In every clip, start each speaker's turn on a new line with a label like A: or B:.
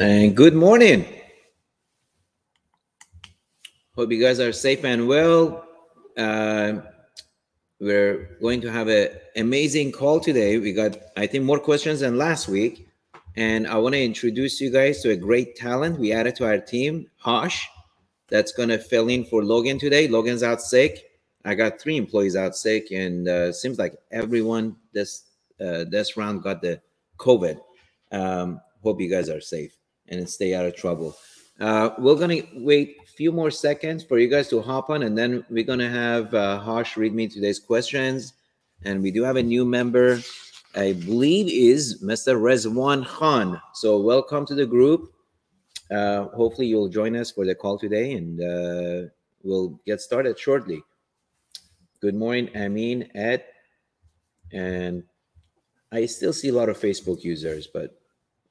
A: And good morning. Hope you guys are safe and well. Uh, we're going to have an amazing call today. We got, I think, more questions than last week. And I want to introduce you guys to a great talent we added to our team, Hosh, that's going to fill in for Logan today. Logan's out sick. I got three employees out sick, and uh, seems like everyone this uh, this round got the COVID. Um, hope you guys are safe and stay out of trouble. Uh, we're gonna wait a few more seconds for you guys to hop on, and then we're gonna have uh, Harsh read me today's questions. And we do have a new member, I believe, is Mr. Rezwan Khan. So welcome to the group. Uh, hopefully, you'll join us for the call today, and uh, we'll get started shortly. Good morning, Amin, Ed, and I still see a lot of Facebook users, but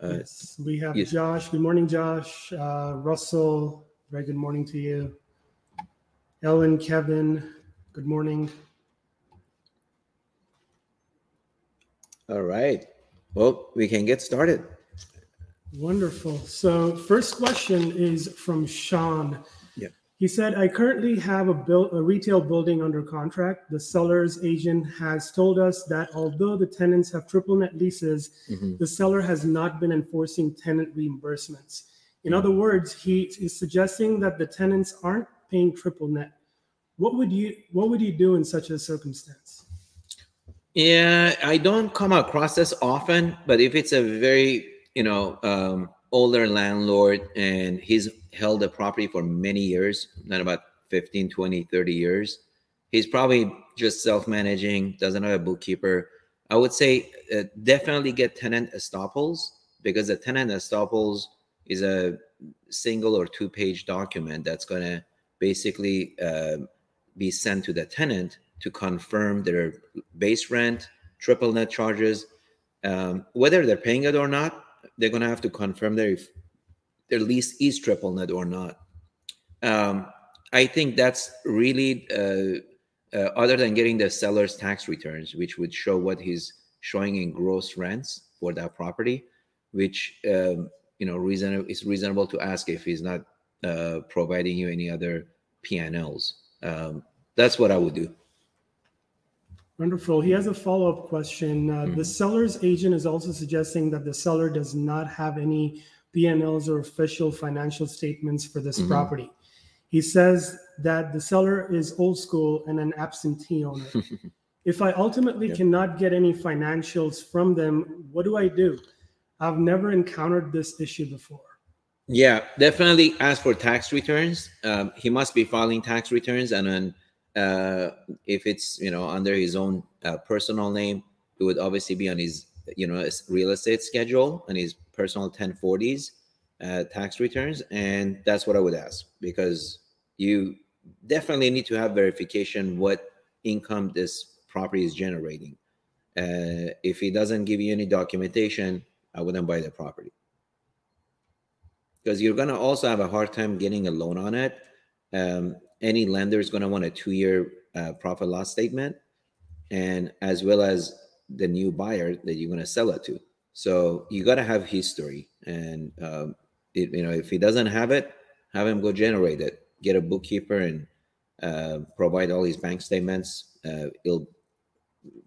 A: uh,
B: we have
A: yes.
B: Josh. Good morning, Josh. Uh, Russell, very good morning to you. Ellen, Kevin, good morning.
A: all right. Well, we can get started.
B: Wonderful. So, first question is from Sean. He said, I currently have a, build, a retail building under contract. The seller's agent has told us that although the tenants have triple net leases,
A: Mhm.
B: the seller has not been enforcing tenant reimbursements. In other words, he is suggesting that the tenants aren't paying triple net. What would you what would you do in such a circumstance?
A: Yeah, I don't come across this often, but if it's a very, you know, um, older landlord and he's held the property for many years, not about 15, 20, 30 years, he's probably just self-managing, doesn't have a bookkeeper. I would say uh, definitely get tenant estoppels because the tenant estoppels is a single or two-page document that's going to basically uh, be sent to the tenant to confirm their base rent, triple net charges, um, whether they're paying it or not. They're going to have to confirm their if their lease is triple net or not. Um, I think that's really uh, uh, other than getting the seller's tax returns, which would show what he's showing in gross rents for that property, which um, you know reason is reasonable to ask if he's not uh, providing you any other P&Ls. Um, that's what I would do.
B: Wonderful. He has a follow up question. Uh, The
A: Mhm.
B: seller's agent is also suggesting that the seller does not have any PNLs or official financial statements for this
A: Mhm.
B: property. He says that the seller is old school and an absentee owner. if I ultimately
A: Yeah.
B: cannot get any financials from them, what do I do? I've never encountered this issue before.
A: Yeah, definitely ask for tax returns. Um, he must be filing tax returns, and then uh, if it's you know under his own uh, personal name, it would obviously be on his you know his real estate schedule and his personal 1040s uh, tax returns, and that's what I would ask because you definitely need to have verification what income this property is generating. Uh, if he doesn't give you any documentation, I wouldn't buy the property because you're to also have a hard time getting a loan on it. Um, any lender is going to want a two-year uh, profit loss statement, and as well as the new buyer that you're going to sell it to. So you got to have history, and um, it, you know if he doesn't have it, have him go generate it. Get a bookkeeper and uh, provide all his bank statements. Uh, it'll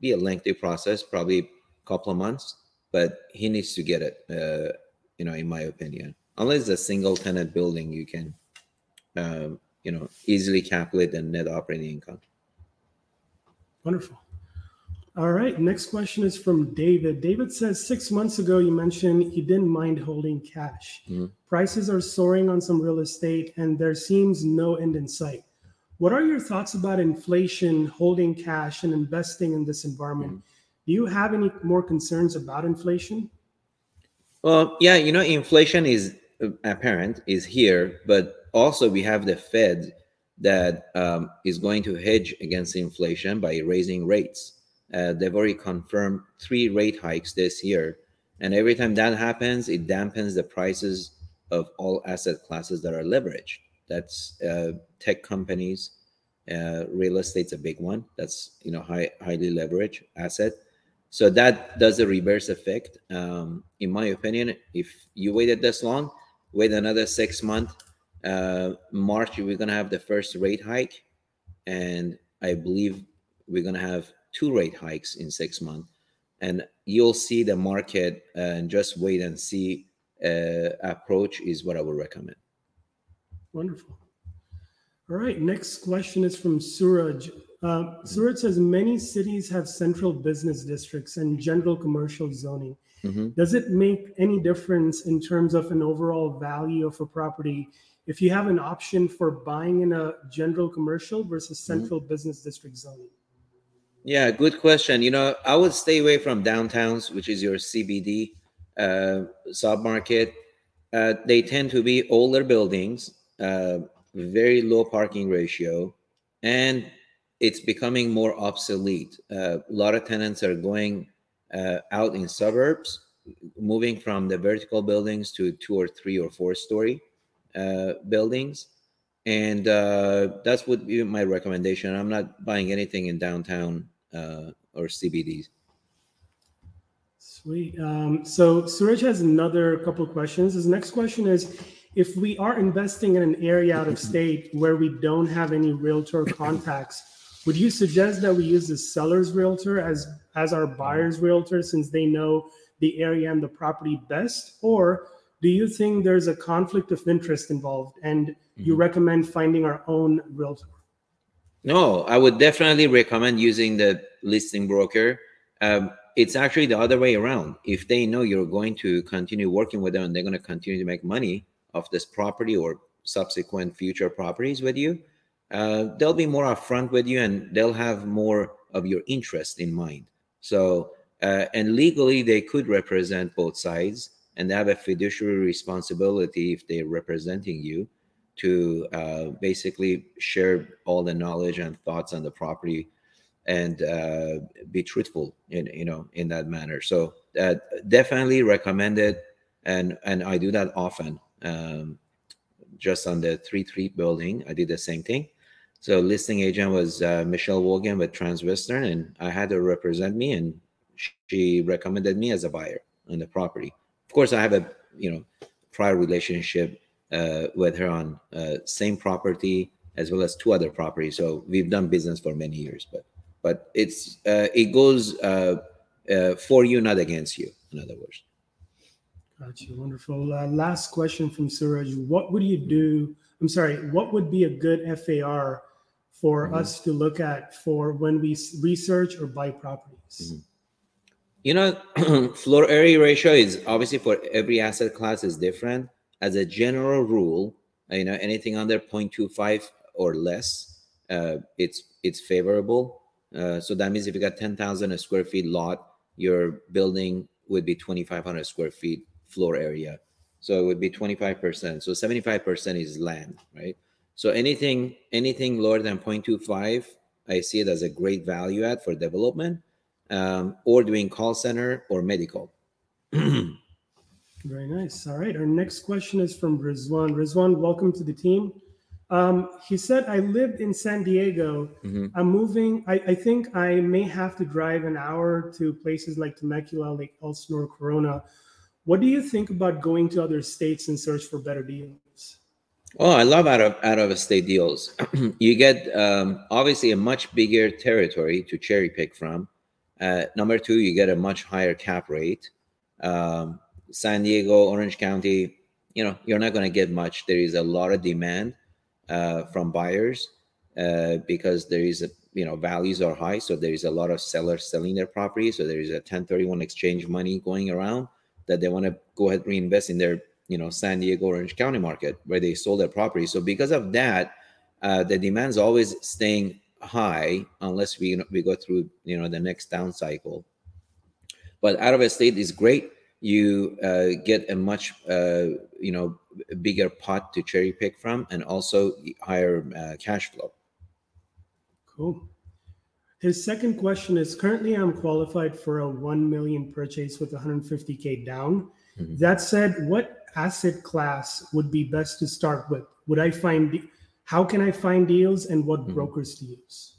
A: be a lengthy process, probably a couple of months, but he needs to get it. Uh, you know, in my opinion unless it's a single tenant building, you can, um, you know, easily calculate the net operating income.
B: Wonderful. All right. Next question is from David. David says six months ago you mentioned you didn't mind holding cash.
A: Mhm.
B: Prices are soaring on some real estate and there seems no end in sight. What are your thoughts about inflation, holding cash, and investing in this environment? Do you have any more concerns about inflation?
A: Well, yeah, you know, inflation is uh, apparent, is here, but also we have the Fed that um, is going to hedge against inflation by raising rates. Uh, they've already confirmed three rate hikes this year. And every time that happens, it dampens the prices of all asset classes that are leveraged. That's uh, tech companies, uh, real estate's a big one. That's you know high, highly leveraged asset. So that does a reverse effect. Um, in my opinion, if you waited this long, wait another six months. Uh, March, we're going to have the first rate hike. And I believe we're going to have two rate hikes in six months. And you'll see the market and just wait and see uh, approach is what I would recommend.
B: Wonderful. All right. Next question is from Suraj. Uh, Suraj says many cities have central business districts and general commercial zoning. Mm-hmm. Does it make any difference in terms of an overall value of a property if you have an option for buying in a general commercial versus mm-hmm. central mm-hmm. business district zoning?
A: Yeah, good question. You know, I would stay away from downtowns, which is your CBD uh, submarket. Uh, they tend to be older buildings, uh, very low parking ratio, and it's becoming more obsolete. Uh, a lot of tenants are going uh, out in suburbs, moving from the vertical buildings to two or three or four story uh, buildings. And uh, that's would be my recommendation. I'm not buying anything in downtown uh, or CBDs.
B: Sweet. Um, so Suraj has another couple of questions. His next question is if we are investing in an area out of state where we don't have any realtor contacts, would you suggest that we use the seller's realtor as as our buyer's realtor since they know the area and the property best or do you think there's a conflict of interest involved and mm-hmm. you recommend finding our own realtor
A: no i would definitely recommend using the listing broker um, it's actually the other way around if they know you're going to continue working with them and they're going to continue to make money off this property or subsequent future properties with you uh, they'll be more upfront with you and they'll have more of your interest in mind. So, uh, and legally, they could represent both sides and they have a fiduciary responsibility if they're representing you to uh, basically share all the knowledge and thoughts on the property and uh, be truthful in you know in that manner. So uh, definitely recommend it. And and i do that often um, just on the 3-3 building i did the same thing. So listing agent was uh, Michelle Wogan with Transwestern, and I had her represent me, and she recommended me as a buyer on the property. Of course, I have a you know prior relationship uh, with her on uh, same property as well as two other properties. So we've done business for many years, but but it's uh, it goes uh, uh, for you, not against you. In other words.
B: Gotcha. Wonderful. Uh, last question from Suraj. What would you do? I'm sorry. What would be a good FAR for mm-hmm. us to look at for when we research or buy properties? Mm-hmm.
A: You know, floor area ratio is obviously for every asset class is different. As a general rule, you know, anything under 0.25 or less, uh, it's it's favorable. Uh, so that means if you got 10,000 square feet lot, your building would be 2,500 square feet floor area. So it would be 25%. So 75% is land, right? So anything anything lower than 0.25, I see it as a great value add for development, um, or doing call center or medical.
B: Very nice. All right. Our next question is from Rizwan. Rizwan, welcome to the team. Um, he said, I lived in San Diego. Mm-hmm. I'm moving. I, I, think I may have to drive an hour to places like Temecula, like Elsinore, Corona. What do you think about going to other states and search for better deals?
A: Oh, I love out of out of state deals. you get um, obviously a much bigger territory to cherry pick from. Uh, number two, you get a much higher cap rate. Um, San Diego, Orange County, you know, you're not going to get much. There is a lot of demand uh, from buyers uh, because there is a you know values are high, so there is a lot of sellers selling their property. So there is a 1031 exchange money going around that they want to go ahead and reinvest in their you know San Diego Orange County market where they sold their property. So because of that, uh, the is always staying high unless we you know, we go through you know the next down cycle. But out of a state is great. You uh, get a much uh, you know bigger pot to cherry pick from, and also higher uh, cash flow.
B: Cool. His second question is currently I'm qualified for a 1 million purchase with 150k down. Mm-hmm. That said, what asset class would be best to start with? Would I find how can I find deals and what mm-hmm. brokers to use?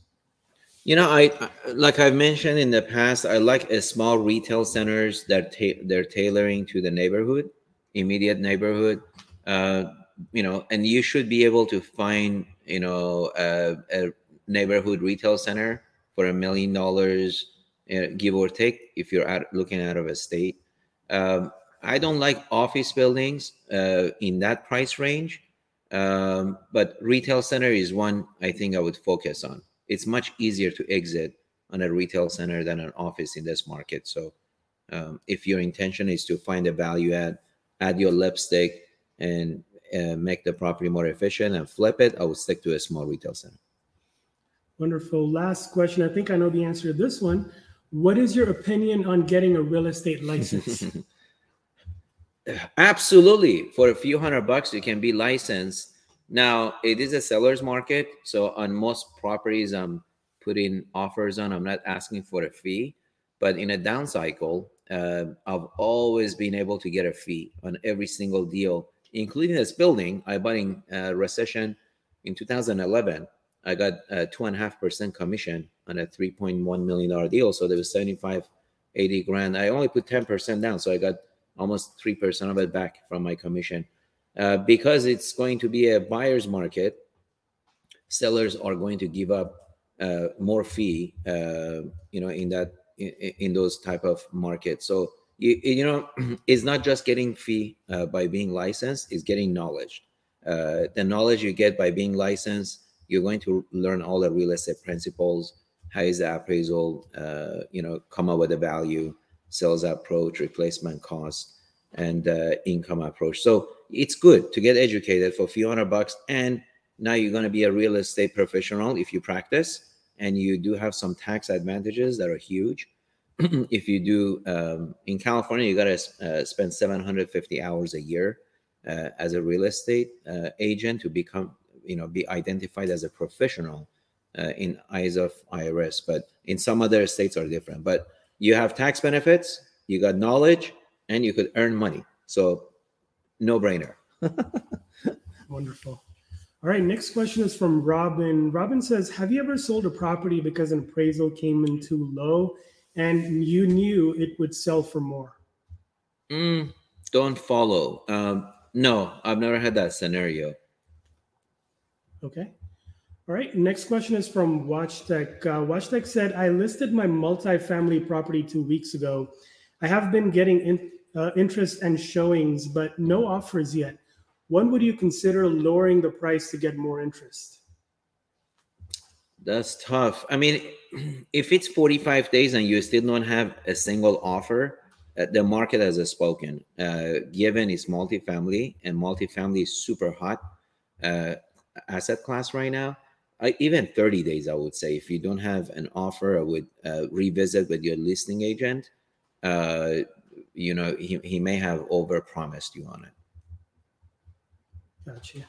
A: You know, I like I've mentioned in the past. I like a small retail centers that ta- they're tailoring to the neighborhood, immediate neighborhood. Uh, you know, and you should be able to find you know a, a neighborhood retail center for a million dollars, uh, give or take, if you're out, looking out of a state. Um, I don't like office buildings uh, in that price range, um, but retail center is one I think I would focus on. It's much easier to exit on a retail center than an office in this market. So, um, if your intention is to find a value add, add your lipstick, and uh, make the property more efficient and flip it, I would stick to a small retail center.
B: Wonderful. Last question. I think I know the answer to this one. What is your opinion on getting a real estate license?
A: Absolutely. For a few hundred bucks, you can be licensed. Now, it is a seller's market. So, on most properties I'm putting offers on, I'm not asking for a fee. But in a down cycle, uh, I've always been able to get a fee on every single deal, including this building I bought in uh, recession in 2011. I got a two and a half percent commission on a 3.1 million dollar deal. So there was 75, 80 grand. I only put 10 percent down, so I got almost three percent of it back from my commission. Uh, because it's going to be a buyer's market, sellers are going to give up uh, more fee. Uh, you know, in that in, in, those type of markets. So you, you know, it's not just getting fee uh, by being licensed; it's getting knowledge. Uh, the knowledge you get by being licensed you're going to learn all the real estate principles how is the appraisal uh, you know come up with a value sales approach replacement cost and uh, income approach so it's good to get educated for a few hundred bucks and now you're going to be a real estate professional if you practice and you do have some tax advantages that are huge if you do um, in california you got to uh, spend 750 hours a year uh, as a real estate uh, agent to become you know be identified as a professional uh, in eyes of IRS, but in some other states are different. But you have tax benefits, you got knowledge, and you could earn money. So, no brainer.
B: Wonderful. All right, next question is from Robin. Robin says, Have you ever sold a property because an appraisal came in too low and you knew it would sell for more?
A: Mm, don't follow. Um, no, I've never had that scenario.
B: Okay. All right. Next question is from Wojtek. Uh, Wojtek said, I listed my multifamily property two weeks ago. I have been getting in, uh, interest and showings, but no offers yet. When would you consider lowering the price to get more interest?
A: That's tough. I mean, if it's 45 days and you still don't have a single offer, uh, the market has spoken. Uh, given it's multifamily and multifamily is super hot, uh, asset class right now. I, even 30 days, I would say, if you don't have an offer, I would uh, revisit with your listing agent. Uh, you know, he, he may have overpromised you on it.
B: Gotcha.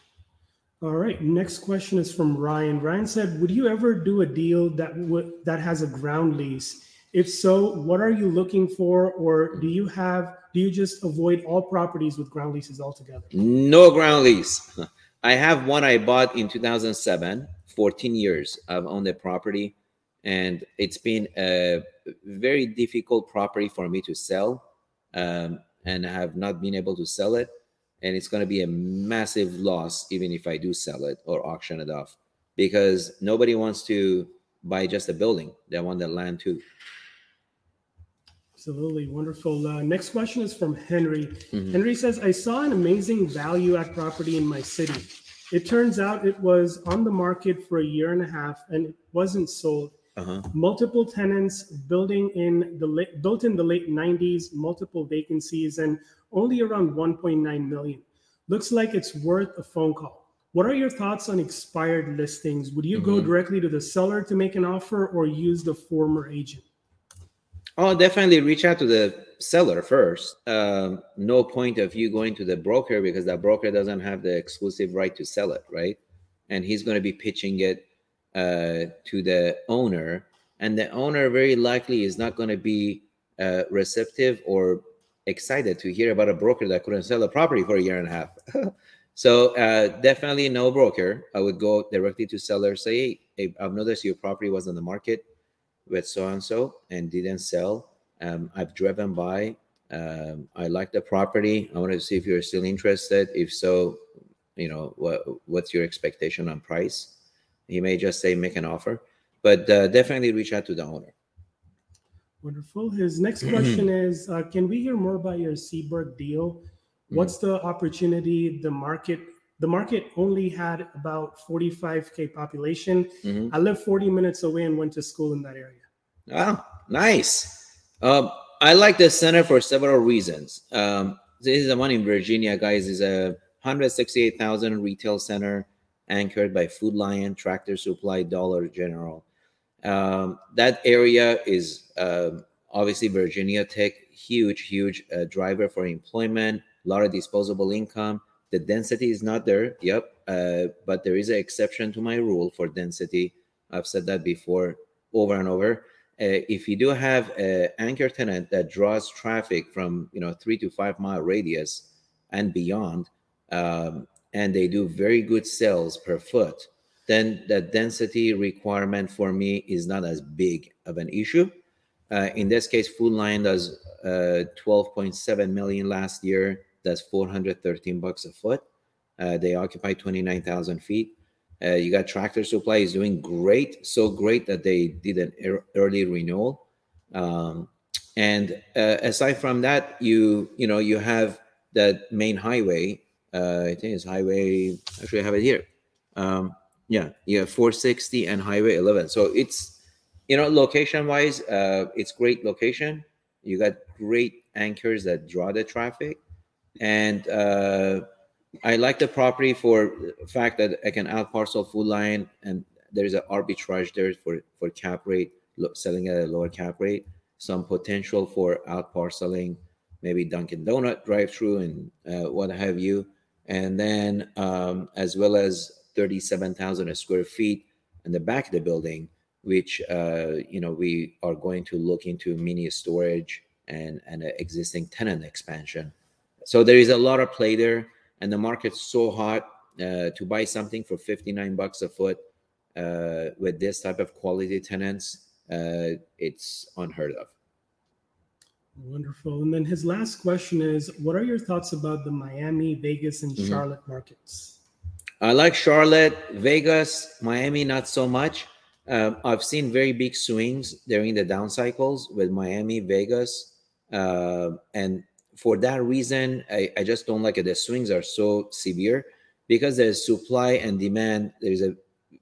B: All right. Next question is from Ryan. Ryan said, "Would you ever do a deal that would that has a ground lease? If so, what are you looking for, or do you have do you just avoid all properties with ground leases altogether?"
A: No ground lease. I have one I bought in 2007, 14 years I've owned the property, and it's been a very difficult property for me to sell, um, and I have not been able to sell it. And it's going to be a massive loss even if I do sell it or auction it off because nobody wants to buy just a building, they want the land too.
B: Absolutely wonderful. Uh, next question is from Henry. Mm-hmm. Henry says, I saw an amazing value at property in my city. It turns out it was on the market for a year and a half and it wasn't sold. Uh-huh. Multiple tenants building in the late, built in the late 90s, multiple vacancies, and only around 1.9 million. Looks like it's worth a phone call. What are your thoughts on expired listings? Would you mm-hmm. go directly to the seller to make an offer or use the former agent?
A: Oh, definitely reach out to the seller first. Um, no point of you going to the broker because that broker doesn't have the exclusive right to sell it, right? And he's going to be pitching it uh, to the owner, and the owner very likely is not going to be uh, receptive or excited to hear about a broker that couldn't sell a property for a year and a half. So uh, definitely no broker. I would go directly to seller. Say, hey, I've noticed your property was on the market with so and so and didn't sell. Um, I've driven by. Um, I like the property. I want to see if you're still interested. If so, you know what what's your expectation on price? He may just say make an offer, but uh, definitely reach out to the owner.
B: Wonderful. His next question is: uh, Can we hear more about your Seabrook deal? Mm-hmm. What's the opportunity? The market. The market only had about 45k population. Mm-hmm. I live 40 minutes away and went to school in that area.
A: Oh, nice. Um, I like the center for several reasons. Um, this is the one in Virginia, guys. is a 168,000 retail center anchored by Food Lion, Tractor Supply, Dollar General. Um, that area is uh, obviously Virginia Tech, huge, huge uh, driver for employment a lot of disposable income. The density is not there. Yep. Uh, but there is an exception to my rule for density. I've said that before over and over. Uh, if you do have an anchor tenant that draws traffic from you know three to five mile radius and beyond, um, and they do very good sales per foot, then the density requirement for me is not as big of an issue. Uh, in this case, Food Lion does uh, 12.7 million last year. That's 413 bucks a foot. Uh, they occupy 29,000 feet. Uh, you got Tractor Supply is doing great, so great that they did an early renewal. Um, and uh, aside from that, you you know you have that main highway. Uh, I think it's highway. Actually, I have it here. Um, yeah, yeah, 460 and Highway 11. So it's you know location wise, uh, it's great location. You got great anchors that draw the traffic and uh, I like the property for the fact that I can out parcel Food Lion, and there's an arbitrage there for for cap rate, selling at a lower cap rate. Some potential for out parceling, maybe Dunkin' Donut drive through and uh, what have you, and then um, as well as thirty-seven thousand square feet in the back of the building, which uh, you know we are going to look into mini storage and and an existing tenant expansion. So there is a lot of play there, and the market's so hot uh, to buy something for 59 bucks a foot uh, with this type of quality tenants. Uh, it's unheard of.
B: Wonderful. And then his last question is What are your thoughts about the Miami, Vegas, and mm-hmm. Charlotte markets?
A: I like Charlotte, Vegas, Miami, not so much. Um, I've seen very big swings during the down cycles with Miami, Vegas, uh, and for that reason, I, I just don't like it. The swings are so severe because there's supply and demand. There's a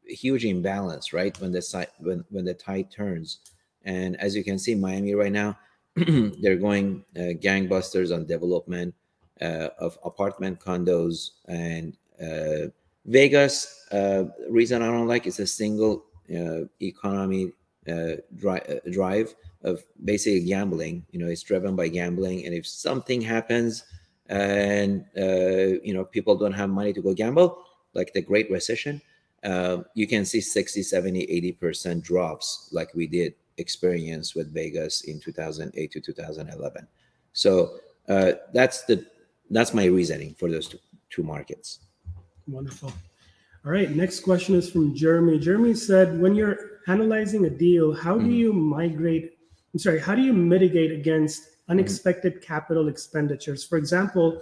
A: huge imbalance, right? When the side when when the tide turns, and as you can see, Miami right now, they're going uh, gangbusters on development uh, of apartment condos and uh, Vegas. Uh, reason I don't like is a single uh, economy uh, dri- drive of basically gambling. You know, it's driven by gambling, and if something happens and uh, you know people don't have money to go gamble, like the Great Recession, uh, you can see 60, 70, 80 percent drops, like we did experience with Vegas in 2008 to 2011. So uh, that's the that's my reasoning for those two, two markets.
B: Wonderful. All right, next question is from Jeremy. Jeremy said, when you're analyzing a deal, how do mm-hmm. you migrate I'm sorry, how do you mitigate against unexpected mm-hmm. capital expenditures? For example,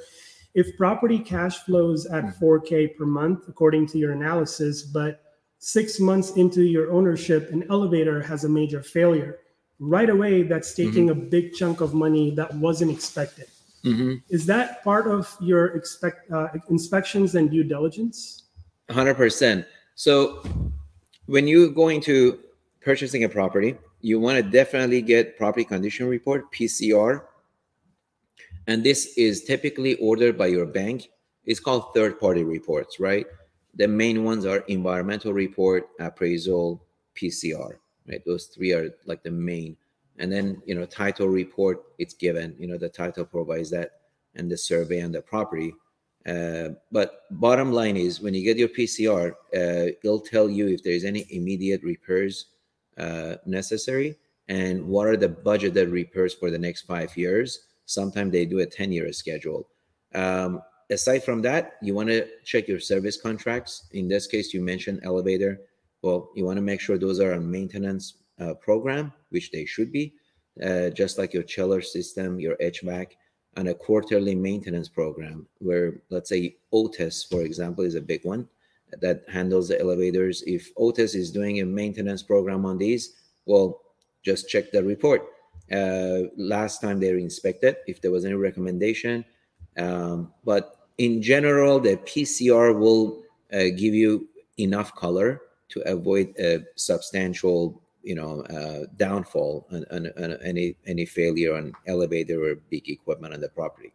B: if property cash flows at 4K mm-hmm. per month, according to your analysis, but six months into your ownership, an elevator has a major failure, right away, that's taking mm-hmm. a big chunk of money that wasn't expected. Mm-hmm. Is that part of your expect uh, inspections and due diligence?
A: 100%. So when you're going to purchasing a property, you want to definitely get property condition report PCR. And this is typically ordered by your bank. It's called third party reports, right? The main ones are environmental report, appraisal, PCR, right? Those three are like the main. And then, you know, title report, it's given, you know, the title provides that and the survey on the property. Uh, but bottom line is when you get your PCR, uh, it'll tell you if there's any immediate repairs uh, necessary and what are the budgeted repairs for the next five years. Sometimes they do a 10 year schedule. Um, aside from that, you want to check your service contracts. In this case, you mentioned elevator. Well, you want to make sure those are on maintenance uh, program, which they should be, uh, just like your chiller system, your HVAC, and a quarterly maintenance program. Where let's say Otis, for example, is a big one that handles the elevators. If Otis is doing a maintenance program on these, well, just check the report. Uh, last time they were inspected, if there was any recommendation. Um, but in general, the PCR will uh, give you enough color to avoid a substantial, you know, uh, downfall and, and, and any any failure on elevator or big equipment on the property.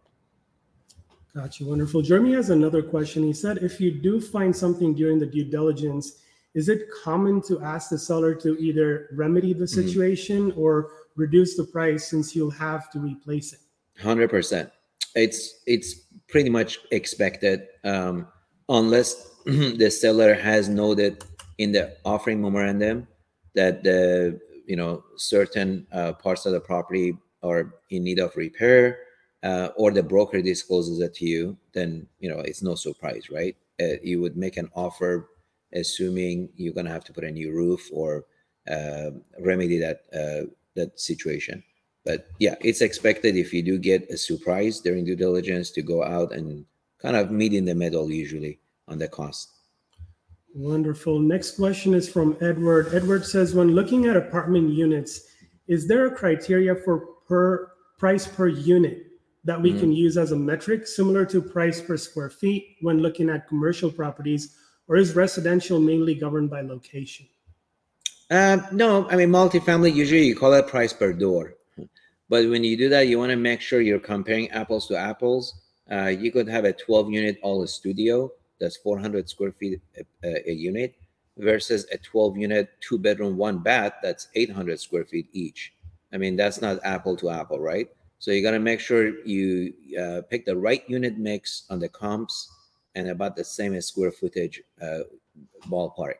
B: Gotcha. Wonderful. Jeremy has another question. He said, if you do find something during the due diligence, is it common to ask the seller to either remedy the mm-hmm. situation mm-hmm. or reduce the price since you'll have to replace it?
A: Hundred percent. It's it's pretty much expected, um, unless the seller has noted in the offering memorandum that the you know certain uh, parts of the property are in need of repair uh, or the broker discloses it to you, then you know it's no surprise, right? Uh, you would make an offer assuming you're going to have to put a new roof or uh, remedy that uh, that situation. But yeah, it's expected if you do get a surprise during due diligence to go out and kind of meet in the middle usually on the cost.
B: Wonderful. Next question is from Edward. Edward says, when looking at apartment units, is there a criteria for per price per unit that we mm-hmm. can use as a metric similar to price per square feet when looking at commercial properties or is residential mainly governed by location
A: uh, no i mean multifamily usually you call it price per door but when you do that you want to make sure you're comparing apples to apples uh, you could have a 12 unit all studio that's 400 square feet a, a unit versus a 12 unit two bedroom one bath that's 800 square feet each i mean that's not apple to apple right so you got to make sure you uh, pick the right unit mix on the comps and about the same square footage uh, ballpark.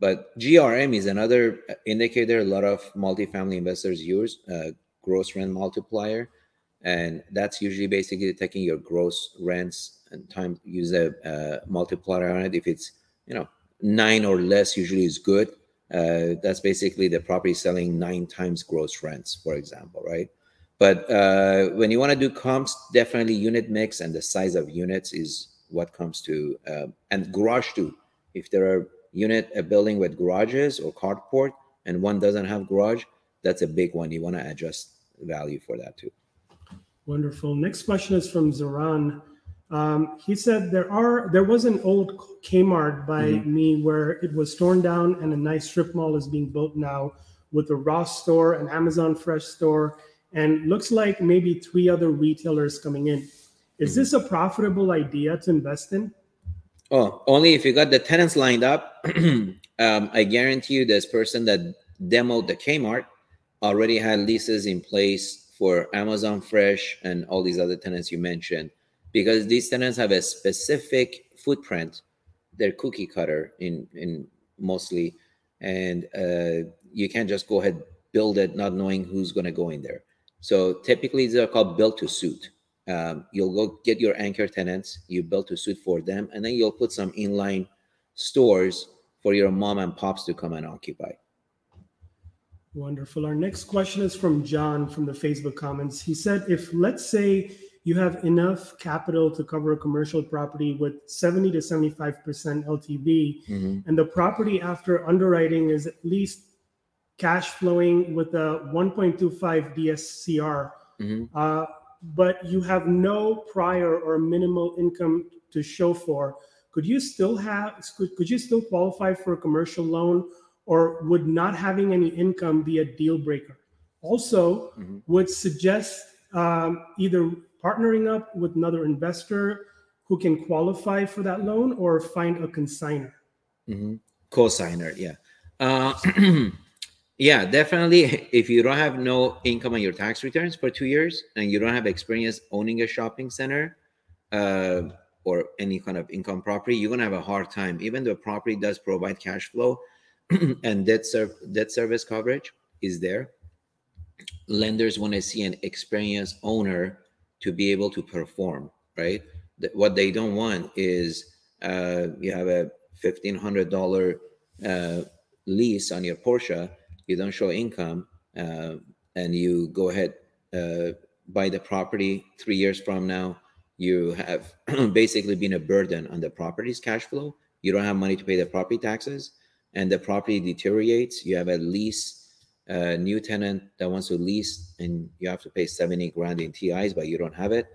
A: But GRM is another indicator a lot of multifamily investors use, uh, gross rent multiplier. And that's usually basically taking your gross rents and time use a uh, multiplier on it. If it's, you know, nine or less, usually is good. Uh, that's basically the property selling nine times gross rents, for example, right? But uh, when you want to do comps, definitely unit mix and the size of units is what comes to uh, and garage too. If there are unit a building with garages or carport and one doesn't have garage, that's a big one. You want to adjust value for that too.
B: Wonderful. Next question is from Zoran. Um, he said there are there was an old Kmart by mm-hmm. me where it was torn down and a nice strip mall is being built now with a Ross store, an Amazon Fresh store, and looks like maybe three other retailers coming in. Is mm-hmm. this a profitable idea to invest in?
A: Oh, only if you got the tenants lined up. um, I guarantee you, this person that demoed the Kmart already had leases in place for Amazon Fresh and all these other tenants you mentioned, because these tenants have a specific footprint. They're cookie cutter in in mostly, and uh, you can't just go ahead build it not knowing who's going to go in there. So typically, these are called built to suit. Um, you'll go get your anchor tenants, you build to suit for them, and then you'll put some inline stores for your mom and pops to come and occupy.
B: Wonderful. Our next question is from John from the Facebook comments. He said, if let's say you have enough capital to cover a commercial property with 70 to 75% LTV, mm-hmm. and the property after underwriting is at least cash flowing with a 1.25 DSCR, mm-hmm. uh, but you have no prior or minimal income to show for, could you still have could, could you still qualify for a commercial loan, or would not having any income be a deal breaker? Also, mm-hmm. would suggest um, either partnering up with another investor who can qualify for that loan, or find a consigner.
A: Mm-hmm. Co-signer, yeah. Uh, Yeah, definitely. If you don't have no income on your tax returns for two years and you don't have experience owning a shopping center uh, or any kind of income property, you're gonna have a hard time. Even though property does provide cash flow and debt serv- debt service coverage is there, lenders want to see an experienced owner to be able to perform, right? what they don't want is uh, you have a fifteen hundred dollar uh, lease on your Porsche, you don't show income, uh, and you go ahead uh, buy the property three years from now, you have basically been a burden on the property's cash flow. You don't have money to pay the property taxes, and the property deteriorates. You have a lease, a new tenant that wants to lease, and you have to pay 70 grand in TIs, but you don't have it,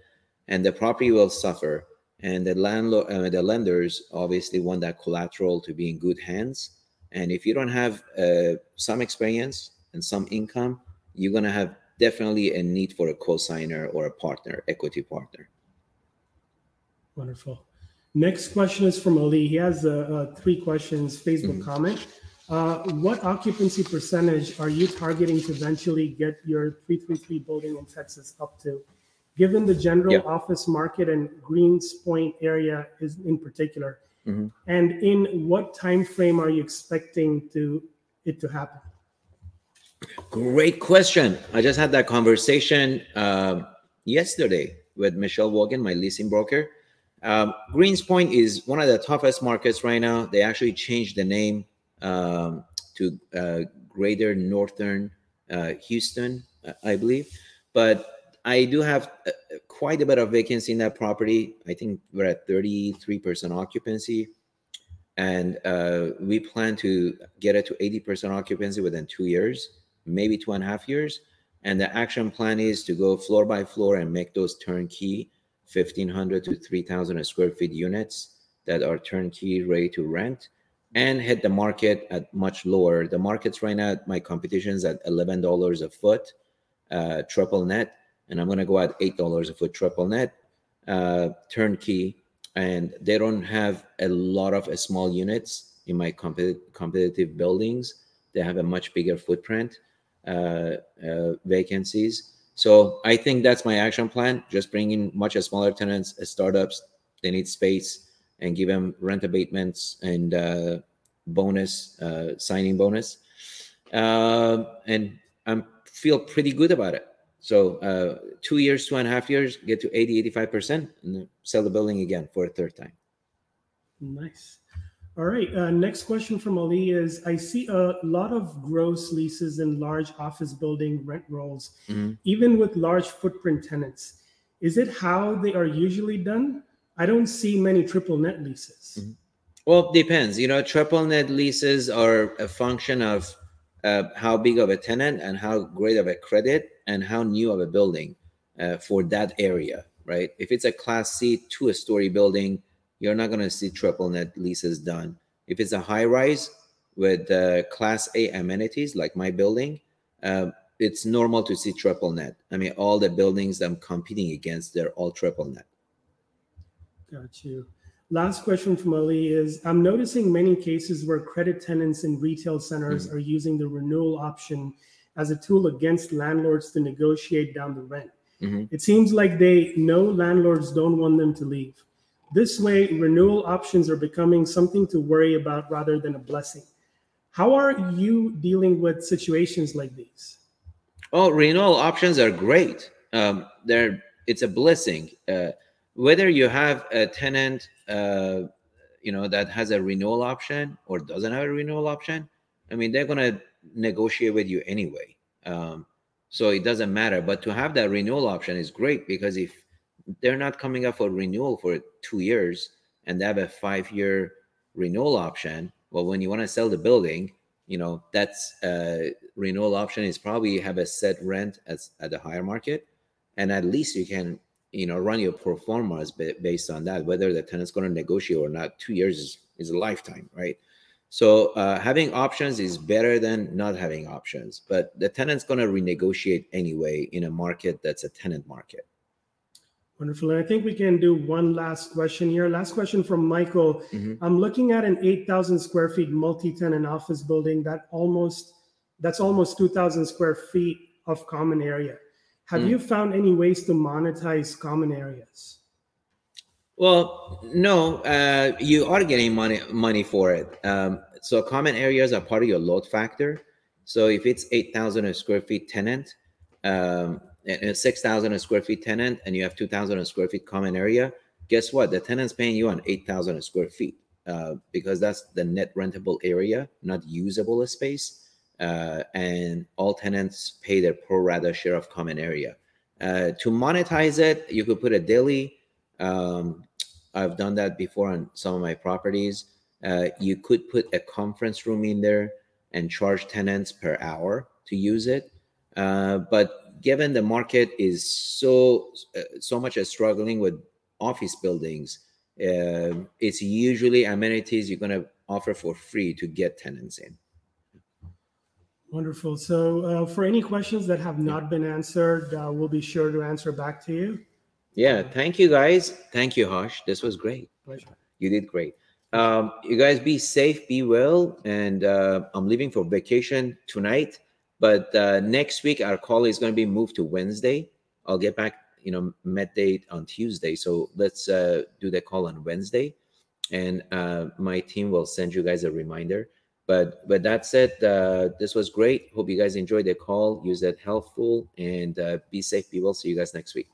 A: and the property will suffer. And the landlord, uh, the lenders obviously want that collateral to be in good hands. And if you don't have uh, some experience and some income, you're gonna have definitely a need for a co-signer or a partner, equity partner.
B: Wonderful. Next question is from Ali. He has uh, uh, three questions. Facebook
A: Mhm.
B: comment. Uh, what occupancy percentage are you targeting to eventually get your 333 building in Texas up to? Given the general
A: Yeah.
B: office market and Greenspoint area is in particular,
A: Mhm.
B: and in what time frame are you expecting to it to happen?
A: Great question. I just had that conversation um, yesterday with Michelle Wogan, my leasing broker. Um, Greenspoint is one of the toughest markets right now. They actually changed the name um, to uh, Greater Northern uh, Houston, I believe. But I do have uh, quite a bit of vacancy in that property. I think we're at 33% occupancy. And uh, we plan to get it to 80% occupancy within two years maybe two and a half years. And the action plan is to go floor by floor and make those turnkey 1500 to 3000 square feet units that are turnkey ready to rent and hit the market at much lower. The markets right now, my competition is at $11 a foot, uh, triple net. And I'm going to go at $8 a foot triple net, uh, turnkey. And they don't have a lot of uh, small units in my compet- competitive buildings. They have a much bigger footprint uh, uh, vacancies. So I think that's my action plan. Just bring in much smaller tenants, startups. They need space and give them rent abatements and uh, bonus uh, signing bonus. Uh, and I feel pretty good about it. So uh, two years, two and a half years, get to 80, 85%, and sell the building again for a third time.
B: Nice. All right. Uh, next question from Ali is I see a lot of gross leases in large office building rent rolls,
A: Mhm.
B: even with large footprint tenants. Is it how they are usually done? I don't see many triple net leases.
A: Mhm. Well, it depends. You know, triple net leases are a function of uh, how big of a tenant and how great of a credit and how new of a building uh, for that area, right? If it's a Class C two-story building, you're not going to see triple net leases done. If it's a high rise with uh, Class A amenities like my building, uh, it's normal to see triple net. I mean, all the buildings I'm competing against, they're all triple net.
B: Got you. Last question from Ali is I'm noticing many cases where credit tenants in retail centers are using the renewal option as a tool against landlords to negotiate down the rent.
A: Mhm.
B: It seems like they know landlords don't want them to leave. This way, renewal options are becoming something to worry about rather than a blessing. How are you dealing with situations like these?
A: Oh, renewal options are great. Um, they're it's a blessing. Uh, whether you have a tenant, uh, you know, that has a renewal option or doesn't have a renewal option, I mean, they're gonna negotiate with you anyway. Um, so it doesn't matter. But to have that renewal option is great because if they're not coming up for renewal for two years and they have a five-year renewal option, well, when you want to sell the building, you know that's uh, renewal option is probably have a set rent as at the higher market, and at least you can you know run your ba- based on that whether the tenant's going to negotiate or not. Two years is, is a lifetime, right? So uh, having options is better than not having options, but the tenant's going to renegotiate anyway in a market that's a tenant market.
B: Wonderful. And I think we can do one last question here. Last question from Michael.
A: Mhm.
B: I'm looking at an 8,000 square feet multi-tenant office building that almost that's almost 2,000 square feet of common area. Have
A: Mm.
B: you found any ways to monetize common areas?
A: Well, no, uh, you are getting money money for it. Um, so common areas are part of your load factor. So if it's eight thousand square feet tenant, um, a six thousand square feet tenant, and you have two thousand square feet common area, guess what? The tenant's paying you on 8,000 square feet uh, because that's the net rentable area, not usable space. Uh, and all tenants pay their pro rata share of common area. Uh, to monetize it, you could put a deli. Um, I've done that before on some of my properties. Uh, you could put a conference room in there and charge tenants per hour to use it. Uh, but given the market is so uh, so much as struggling with office buildings, uh, it's usually amenities you're going to offer for free to get tenants in.
B: Wonderful. So, uh, for any questions that have not been answered, uh, we'll be sure to answer back to you.
A: Yeah. Thank you, guys. Thank you, Harsh. This was great.
B: Pleasure.
A: You did great. Um, you guys be safe, be well. And uh, I'm leaving for vacation tonight. But uh, next week, our call is going to be moved to Wednesday. I'll get back, you know, met date on Tuesday. So let's uh, do the call on Wednesday. And uh, my team will send you guys a reminder. But but that said, Uh, this was great. Hope you guys enjoyed the call. Use that helpful and uh, be safe. Well. See you guys next week.